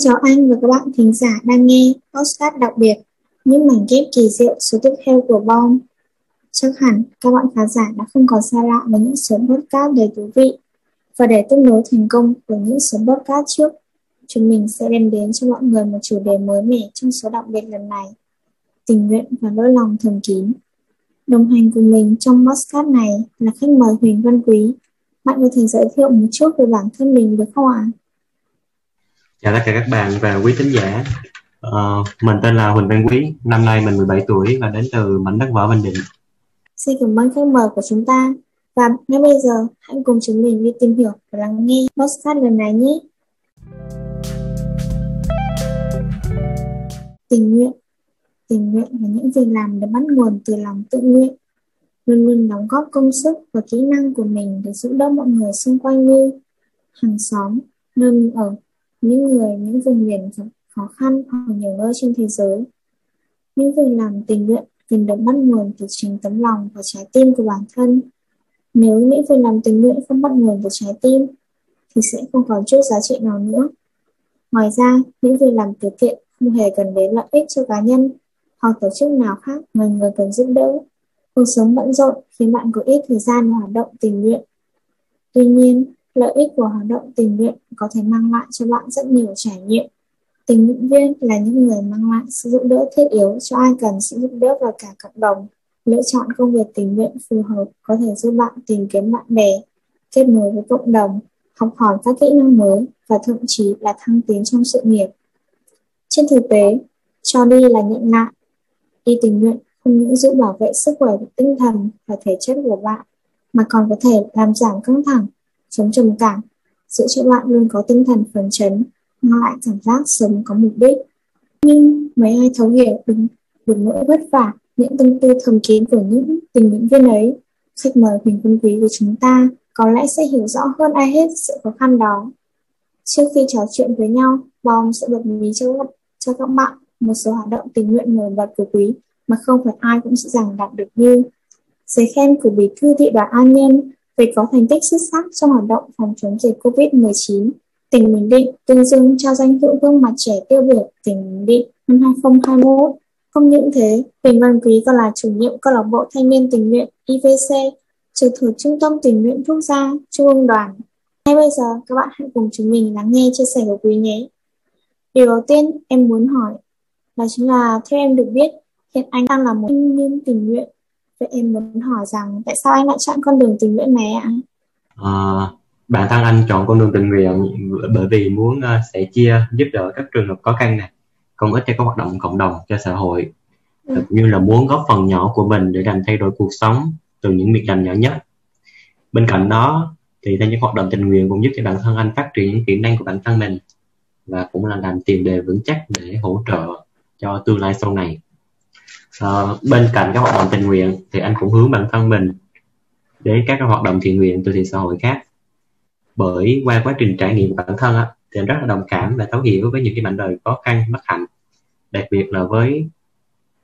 chào anh và các bạn thính giả đang nghe podcast đặc biệt những mảnh ghép kỳ diệu số tiếp theo của Bom. Chắc hẳn các bạn khán giả đã không còn xa lạ với những số podcast đầy thú vị và để tiếp nối thành công của những số podcast trước, chúng mình sẽ đem đến cho mọi người một chủ đề mới mẻ trong số đặc biệt lần này, tình nguyện và nỗi lòng thầm kín. Đồng hành cùng mình trong podcast này là khách mời Huỳnh Văn Quý. Bạn có thể giới thiệu một chút về bản thân mình được không ạ? Chào tất cả các bạn và quý khán giả. Uh, mình tên là Huỳnh Văn Quý, năm nay mình 17 tuổi và đến từ mảnh đất võ Bình Định. Xin cảm ơn khách mời của chúng ta. Và ngay bây giờ, hãy cùng chúng mình đi tìm hiểu và lắng nghe podcast lần này nhé. Tình nguyện Tình nguyện là những việc làm được bắt nguồn từ lòng tự nguyện, luôn luôn đóng góp công sức và kỹ năng của mình để giúp đỡ mọi người xung quanh như hàng xóm, nơi mình ở, những người những vùng miền khó khăn hoặc nhiều nơi trên thế giới. Những việc làm tình nguyện cần được bắt nguồn từ chính tấm lòng và trái tim của bản thân. Nếu những việc làm tình nguyện không bắt nguồn từ trái tim, thì sẽ không còn chút giá trị nào nữa. Ngoài ra, những việc làm từ thiện không hề cần đến lợi ích cho cá nhân hoặc tổ chức nào khác mà người cần giúp đỡ. Cuộc sống bận rộn khiến bạn có ít thời gian hoạt động tình nguyện. Tuy nhiên, lợi ích của hoạt động tình nguyện có thể mang lại cho bạn rất nhiều trải nghiệm. Tình nguyện viên là những người mang lại sự giúp đỡ thiết yếu cho ai cần sự giúp đỡ và cả cộng đồng. Lựa chọn công việc tình nguyện phù hợp có thể giúp bạn tìm kiếm bạn bè, kết nối với cộng đồng, học hỏi các kỹ năng mới và thậm chí là thăng tiến trong sự nghiệp. Trên thực tế, cho đi là nhận lại. Đi tình nguyện không những giúp bảo vệ sức khỏe tinh thần và thể chất của bạn, mà còn có thể làm giảm căng thẳng, chống trầm cảm, giữ cho bạn luôn có tinh thần phấn chấn, mang lại cảm giác sống có mục đích. Nhưng mấy ai thấu hiểu được, được nỗi vất vả, những tâm tư thầm kín của những tình nguyện viên ấy, khách mời Huỳnh Quân Quý của chúng ta có lẽ sẽ hiểu rõ hơn ai hết sự khó khăn đó. Trước khi trò chuyện với nhau, Bom sẽ bật mí cho, cho các bạn một số hoạt động tình nguyện nổi bật của Quý mà không phải ai cũng dễ dàng đạt được như giấy khen của Bí thư thị đoàn An Nhân vì có thành tích xuất sắc trong hoạt động phòng chống dịch COVID-19. Tỉnh Bình Định tuyên dương trao danh hiệu gương mặt trẻ tiêu biểu tỉnh Bình Định năm 2021. Không những thế, Huỳnh Văn Quý còn là chủ nhiệm câu lạc bộ thanh niên tình nguyện IVC, trực thuộc Trung tâm tình nguyện quốc gia Trung ương đoàn. Ngay bây giờ, các bạn hãy cùng chúng mình lắng nghe chia sẻ của Quý nhé. Điều đầu tiên em muốn hỏi là chính là theo em được biết, hiện anh đang là một thanh niên tình nguyện Vậy em muốn hỏi rằng tại sao anh lại chọn con đường tình nguyện này ạ? À, bản thân anh chọn con đường tình nguyện bởi vì muốn uh, sẽ chia giúp đỡ các trường hợp khó khăn này, công ích cho các hoạt động cộng đồng cho xã hội, ừ. cũng như là muốn góp phần nhỏ của mình để làm thay đổi cuộc sống từ những việc làm nhỏ nhất. Bên cạnh đó thì theo những hoạt động tình nguyện cũng giúp cho bản thân anh phát triển những kỹ năng của bản thân mình và cũng là làm tiền đề vững chắc để hỗ trợ cho tương lai sau này uh, bên cạnh các hoạt động tình nguyện thì anh cũng hướng bản thân mình đến các hoạt động thiện nguyện từ thiện xã hội khác. Bởi qua quá trình trải nghiệm bản thân á, thì anh rất là đồng cảm và thấu hiểu với những cái mảnh đời khó khăn bất hạnh. Đặc biệt là với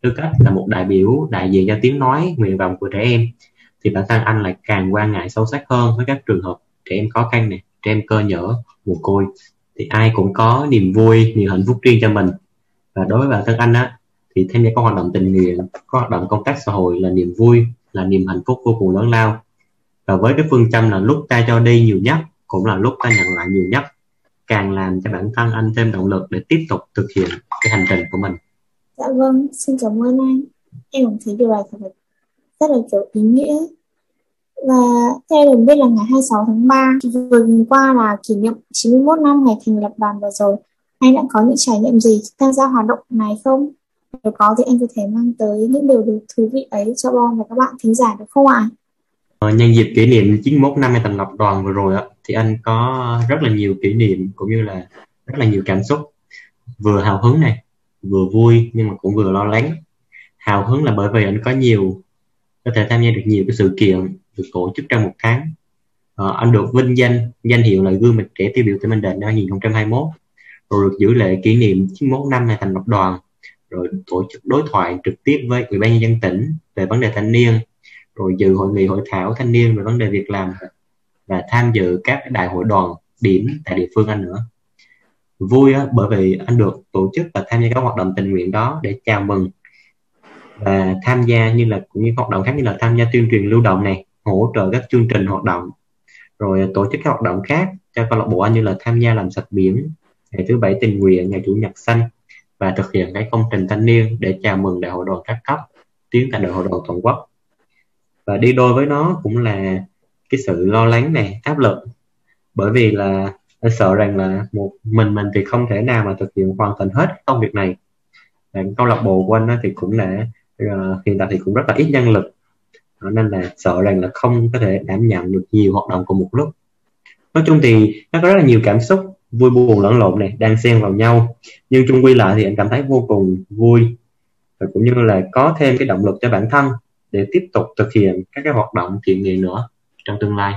tư cách là một đại biểu đại diện cho tiếng nói nguyện vọng của trẻ em thì bản thân anh lại càng quan ngại sâu sắc hơn với các trường hợp trẻ em khó khăn này trẻ em cơ nhở mồ côi. Thì ai cũng có niềm vui niềm hạnh phúc riêng cho mình. Và đối với bản thân anh á thì tham gia các hoạt động tình nguyện các hoạt động công tác xã hội là niềm vui, là niềm hạnh phúc vô cùng lớn lao. Và với cái phương châm là lúc ta cho đi nhiều nhất, cũng là lúc ta nhận lại nhiều nhất, càng làm cho bản thân anh thêm động lực để tiếp tục thực hiện cái hành trình của mình. Dạ vâng xin cảm ơn anh. Em cũng thấy điều này thật là rất là, kiểu, ý nghĩa. Và theo được biết là ngày 26 tháng 3 vừa qua là kỷ niệm 91 năm ngày thành lập đoàn vừa rồi, anh đã có những trải nghiệm gì tham gia hoạt động này không? Nếu có thì anh có thể mang tới những điều được thú vị ấy cho Bon và các bạn thính giả được không ạ? Ờ, nhân dịp kỷ niệm 91 năm ngày thành lập đoàn vừa rồi á, thì anh có rất là nhiều kỷ niệm cũng như là rất là nhiều cảm xúc. Vừa hào hứng này vừa vui nhưng mà cũng vừa lo lắng. Hào hứng là bởi vì anh có nhiều có thể tham gia được nhiều cái sự kiện được tổ chức trong một tháng. Ờ, anh được vinh danh danh hiệu là gương mặt trẻ tiêu biểu tỉnh Bình Định năm 2021 rồi được giữ lễ kỷ niệm 91 năm ngày thành lập đoàn rồi tổ chức đối thoại trực tiếp với ủy ban nhân dân tỉnh về vấn đề thanh niên rồi dự hội nghị hội thảo thanh niên về vấn đề việc làm và tham dự các đại hội đoàn điểm tại địa phương anh nữa. Vui á, bởi vì anh được tổ chức và tham gia các hoạt động tình nguyện đó để chào mừng và tham gia như là cũng như hoạt động khác như là tham gia tuyên truyền lưu động này hỗ trợ các chương trình hoạt động rồi tổ chức các hoạt động khác cho câu lạc bộ anh như là tham gia làm sạch biển ngày thứ bảy tình nguyện ngày chủ nhật xanh và thực hiện cái công trình thanh niên để chào mừng đại hội đoàn các cấp tiến thành đại hội đoàn toàn quốc. Và đi đôi với nó cũng là cái sự lo lắng này áp lực. Bởi vì là anh sợ rằng là một mình mình thì không thể nào mà thực hiện hoàn thành hết công việc này. Và câu lạc bộ của anh thì cũng là uh, hiện tại thì cũng rất là ít nhân lực. Nên là sợ rằng là không có thể đảm nhận được nhiều hoạt động cùng một lúc. Nói chung thì nó có rất là nhiều cảm xúc vui buồn, lẫn lộn này đang xen vào nhau. Nhưng chung quy lại thì anh cảm thấy vô cùng vui. Và cũng như là có thêm cái động lực cho bản thân để tiếp tục thực hiện các cái hoạt động thiện nguyện nữa trong tương lai.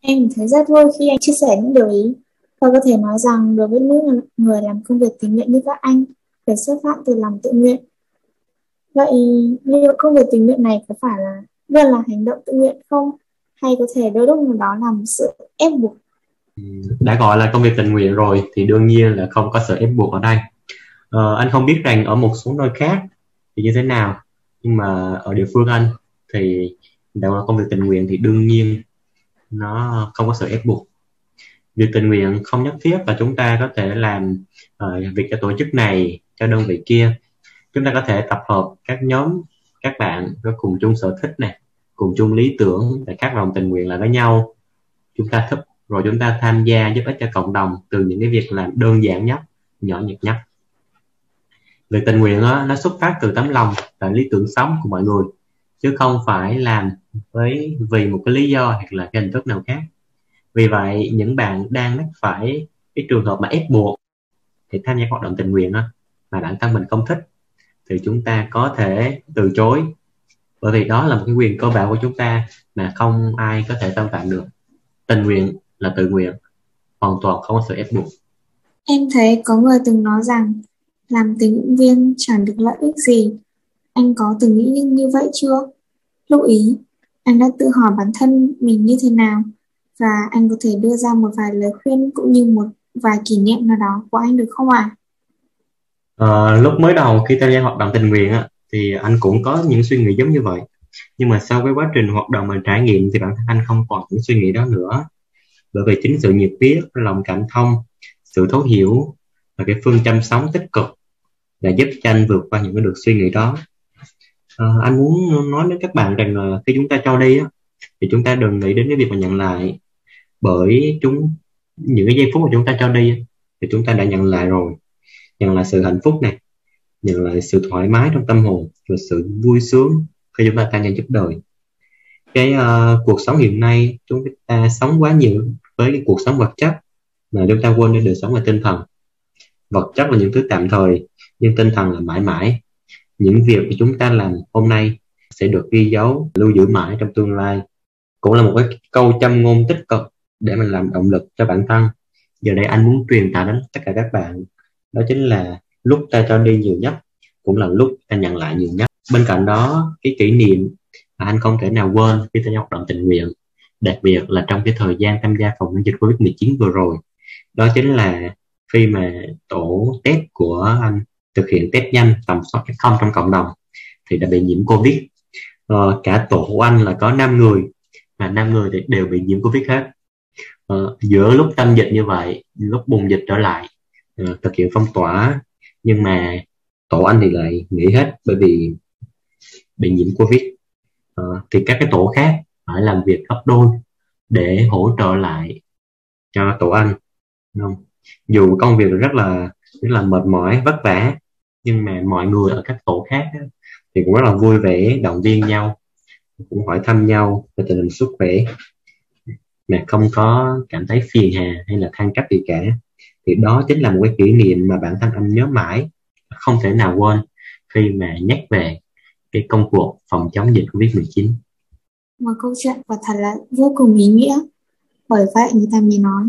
Em thấy rất vui khi anh chia sẻ những điều ý. Và có thể nói rằng đối với những người làm công việc tình nguyện như các anh, phải xuất phát từ lòng tự nguyện. Vậy liệu công việc tình nguyện này có phải là luôn là hành động tự nguyện không? Hay có thể đôi lúc nào đó là một sự ép buộc đã gọi là công việc tình nguyện rồi thì đương nhiên là không có sự ép buộc ở đây. Ờ, anh không biết rằng ở một số nơi khác thì như thế nào nhưng mà ở địa phương anh thì đã là công việc tình nguyện thì đương nhiên nó không có sự ép buộc. Việc tình nguyện không nhất thiết là chúng ta có thể làm uh, việc cho tổ chức này cho đơn vị kia. Chúng ta có thể tập hợp các nhóm các bạn có cùng chung sở thích này cùng chung lý tưởng để các lòng tình nguyện lại với nhau. Chúng ta thích rồi chúng ta tham gia giúp ích cho cộng đồng từ những cái việc làm đơn giản nhất nhỏ nhặt nhất. Việc tình nguyện đó, nó xuất phát từ tấm lòng và lý tưởng sống của mọi người chứ không phải làm với vì một cái lý do hoặc là cái hình thức nào khác. Vì vậy những bạn đang mắc phải cái trường hợp mà ép buộc thì tham gia hoạt động tình nguyện đó, mà bản thân mình không thích thì chúng ta có thể từ chối. Bởi vì đó là một cái quyền cơ bản của chúng ta mà không ai có thể xâm phạm được. Tình nguyện là tự nguyện hoàn toàn không có sự ép buộc em thấy có người từng nói rằng làm tình nguyện viên chẳng được lợi ích gì anh có từng nghĩ như vậy chưa lưu ý anh đã tự hỏi bản thân mình như thế nào và anh có thể đưa ra một vài lời khuyên cũng như một vài kỷ niệm nào đó của anh được không ạ? À? À, lúc mới đầu khi tham gia hoạt động tình nguyện á, thì anh cũng có những suy nghĩ giống như vậy nhưng mà sau cái quá trình hoạt động và trải nghiệm thì bản thân anh không còn những suy nghĩ đó nữa bởi vì chính sự nhiệt huyết lòng cảm thông sự thấu hiểu và cái phương châm sống tích cực đã giúp cho anh vượt qua những cái được suy nghĩ đó. À, anh muốn nói với các bạn rằng là khi chúng ta cho đi á, thì chúng ta đừng nghĩ đến cái việc mà nhận lại. Bởi chúng những cái giây phút mà chúng ta cho đi thì chúng ta đã nhận lại rồi. Nhận lại sự hạnh phúc này nhận lại sự thoải mái trong tâm hồn và sự vui sướng khi chúng ta tham gia giúp đời cái uh, cuộc sống hiện nay chúng ta sống quá nhiều với cái cuộc sống vật chất mà chúng ta quên đi đời sống về tinh thần. Vật chất là những thứ tạm thời nhưng tinh thần là mãi mãi. Những việc mà chúng ta làm hôm nay sẽ được ghi dấu lưu giữ mãi trong tương lai. Cũng là một cái câu châm ngôn tích cực để mình làm động lực cho bản thân. Giờ đây anh muốn truyền tải đến tất cả các bạn đó chính là lúc ta cho đi nhiều nhất cũng là lúc ta nhận lại nhiều nhất. Bên cạnh đó cái kỷ niệm và anh không thể nào quên khi ta hoạt động tình nguyện. Đặc biệt là trong cái thời gian tham gia phòng chống dịch covid 19 vừa rồi. Đó chính là khi mà tổ test của anh thực hiện test nhanh tầm soát f0 trong cộng đồng thì đã bị nhiễm covid. Ờ, cả tổ của anh là có 5 người mà năm người thì đều bị nhiễm covid hết. Ờ, giữa lúc tâm dịch như vậy lúc bùng dịch trở lại uh, thực hiện phong tỏa nhưng mà tổ anh thì lại nghỉ hết bởi vì bị nhiễm covid uh, thì các cái tổ khác phải làm việc gấp đôi để hỗ trợ lại cho tổ anh không? dù công việc rất là rất là mệt mỏi vất vả nhưng mà mọi người ở các tổ khác thì cũng rất là vui vẻ động viên nhau cũng hỏi thăm nhau về tình hình sức khỏe mà không có cảm thấy phiền hà hay là than trách gì cả thì đó chính là một cái kỷ niệm mà bản thân anh nhớ mãi không thể nào quên khi mà nhắc về cái công cuộc phòng chống dịch Covid-19. Một câu chuyện quả thật là vô cùng ý nghĩa. Bởi vậy người ta mới nói,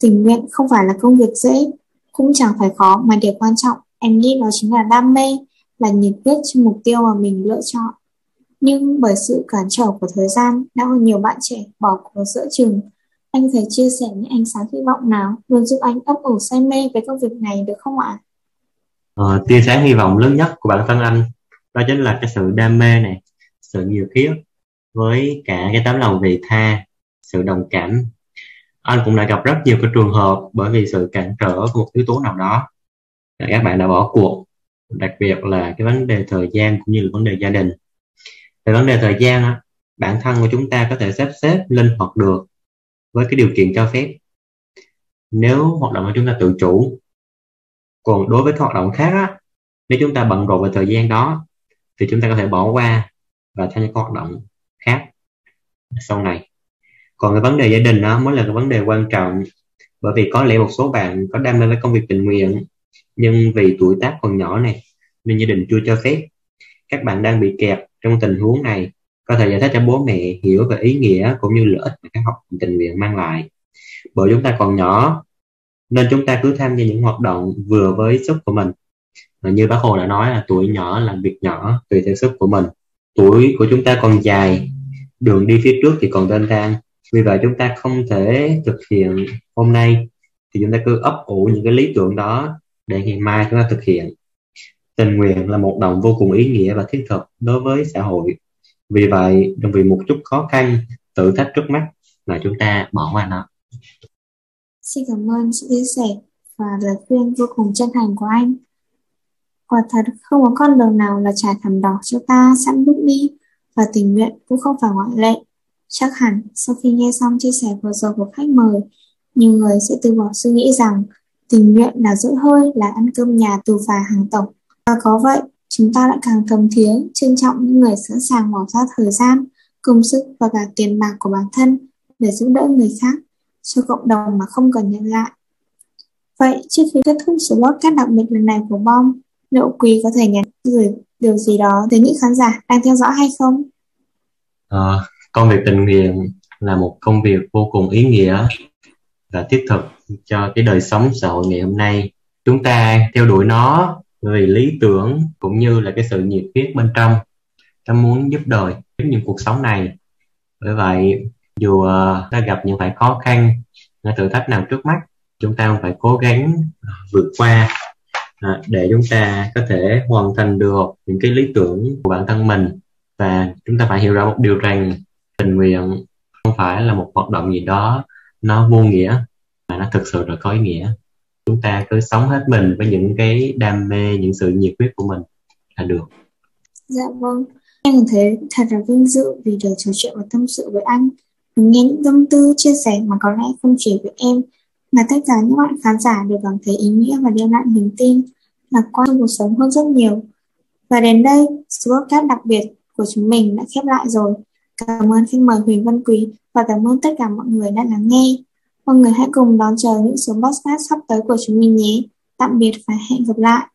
tình nguyện không phải là công việc dễ, cũng chẳng phải khó mà điều quan trọng em nghĩ đó chính là đam mê, là nhiệt huyết cho mục tiêu mà mình lựa chọn. Nhưng bởi sự cản trở của thời gian đã có nhiều bạn trẻ bỏ cuộc giữa chừng Anh thể chia sẻ những ánh sáng hy vọng nào luôn giúp anh ấp ủ say mê với công việc này được không ạ? Ờ, tia sáng hy vọng lớn nhất của bản thân anh đó chính là cái sự đam mê này, sự nhiệt huyết với cả cái tấm lòng vị tha, sự đồng cảm. Anh cũng đã gặp rất nhiều cái trường hợp bởi vì sự cản trở của một yếu tố nào đó các bạn đã bỏ cuộc đặc biệt là cái vấn đề thời gian cũng như là vấn đề gia đình về vấn đề thời gian á, bản thân của chúng ta có thể sắp xếp linh hoạt được với cái điều kiện cho phép nếu hoạt động của chúng ta tự chủ còn đối với các hoạt động khác á, nếu chúng ta bận rộn về thời gian đó thì chúng ta có thể bỏ qua và tham gia các hoạt động khác sau này. Còn cái vấn đề gia đình đó, mới là cái vấn đề quan trọng, bởi vì có lẽ một số bạn có đam mê với công việc tình nguyện, nhưng vì tuổi tác còn nhỏ này, nên gia đình chưa cho phép. Các bạn đang bị kẹt trong tình huống này, có thể giải thích cho bố mẹ hiểu về ý nghĩa cũng như lợi ích mà các học tình nguyện mang lại. Bởi chúng ta còn nhỏ, nên chúng ta cứ tham gia những hoạt động vừa với sức của mình như bác hồ đã nói là tuổi nhỏ làm việc nhỏ tùy theo sức của mình. Tuổi của chúng ta còn dài, đường đi phía trước thì còn tên tan vì vậy chúng ta không thể thực hiện hôm nay thì chúng ta cứ ấp ủ những cái lý tưởng đó để ngày mai chúng ta thực hiện. Tình nguyện là một động vô cùng ý nghĩa và thiết thực đối với xã hội. Vì vậy, đừng vì một chút khó khăn, thử thách trước mắt mà chúng ta bỏ qua nó. Xin cảm ơn sự chia sẻ và lời khuyên vô cùng chân thành của anh quả thật không có con đường nào là trải thảm đỏ cho ta, sẵn bước đi và tình nguyện cũng không phải ngoại lệ. Chắc hẳn sau khi nghe xong chia sẻ vừa rồi của khách mời, nhiều người sẽ từ bỏ suy nghĩ rằng tình nguyện là giữ hơi, là ăn cơm nhà tù và hàng tổng. Và có vậy, chúng ta lại càng thầm thiế trân trọng những người sẵn sàng bỏ ra thời gian, công sức và cả tiền bạc của bản thân để giúp đỡ người khác, cho cộng đồng mà không cần nhận lại. Vậy trước khi kết thúc số podcast đặc biệt lần này của bom liệu quý có thể nhắn gửi điều gì đó tới những khán giả đang theo dõi hay không? À, công việc tình nguyện là một công việc vô cùng ý nghĩa và thiết thực cho cái đời sống xã hội ngày hôm nay. Chúng ta theo đuổi nó vì lý tưởng cũng như là cái sự nhiệt huyết bên trong. Ta muốn giúp đời giúp những cuộc sống này. Bởi vậy dù ờ, ta gặp những phải khó khăn những thử thách nào trước mắt chúng ta phải cố gắng vượt qua à, để chúng ta có thể hoàn thành được những cái lý tưởng của bản thân mình. Và chúng ta phải hiểu rõ một điều rằng tình nguyện không phải là một hoạt động gì đó nó vô nghĩa mà nó thực sự là có ý nghĩa. Chúng ta cứ sống hết mình với những cái đam mê những sự nhiệt huyết của mình là được. Dạ vâng. Em thấy thật là vinh dự vì được trò chuyện và tâm sự với anh. Nghe những tâm tư chia sẻ mà có lẽ không chỉ với em mà tất cả những bạn khán giả đều cảm thấy ý nghĩa và đem lại niềm tin lạc quan trong cuộc sống hơn rất nhiều và đến đây số podcast đặc biệt của chúng mình đã khép lại rồi cảm ơn khách mời, Huỳnh Văn Quý và cảm ơn tất cả mọi người đã lắng nghe Mọi người hãy cùng đón chờ những số podcast sắp tới của chúng mình nhé. Tạm biệt và hẹn gặp lại.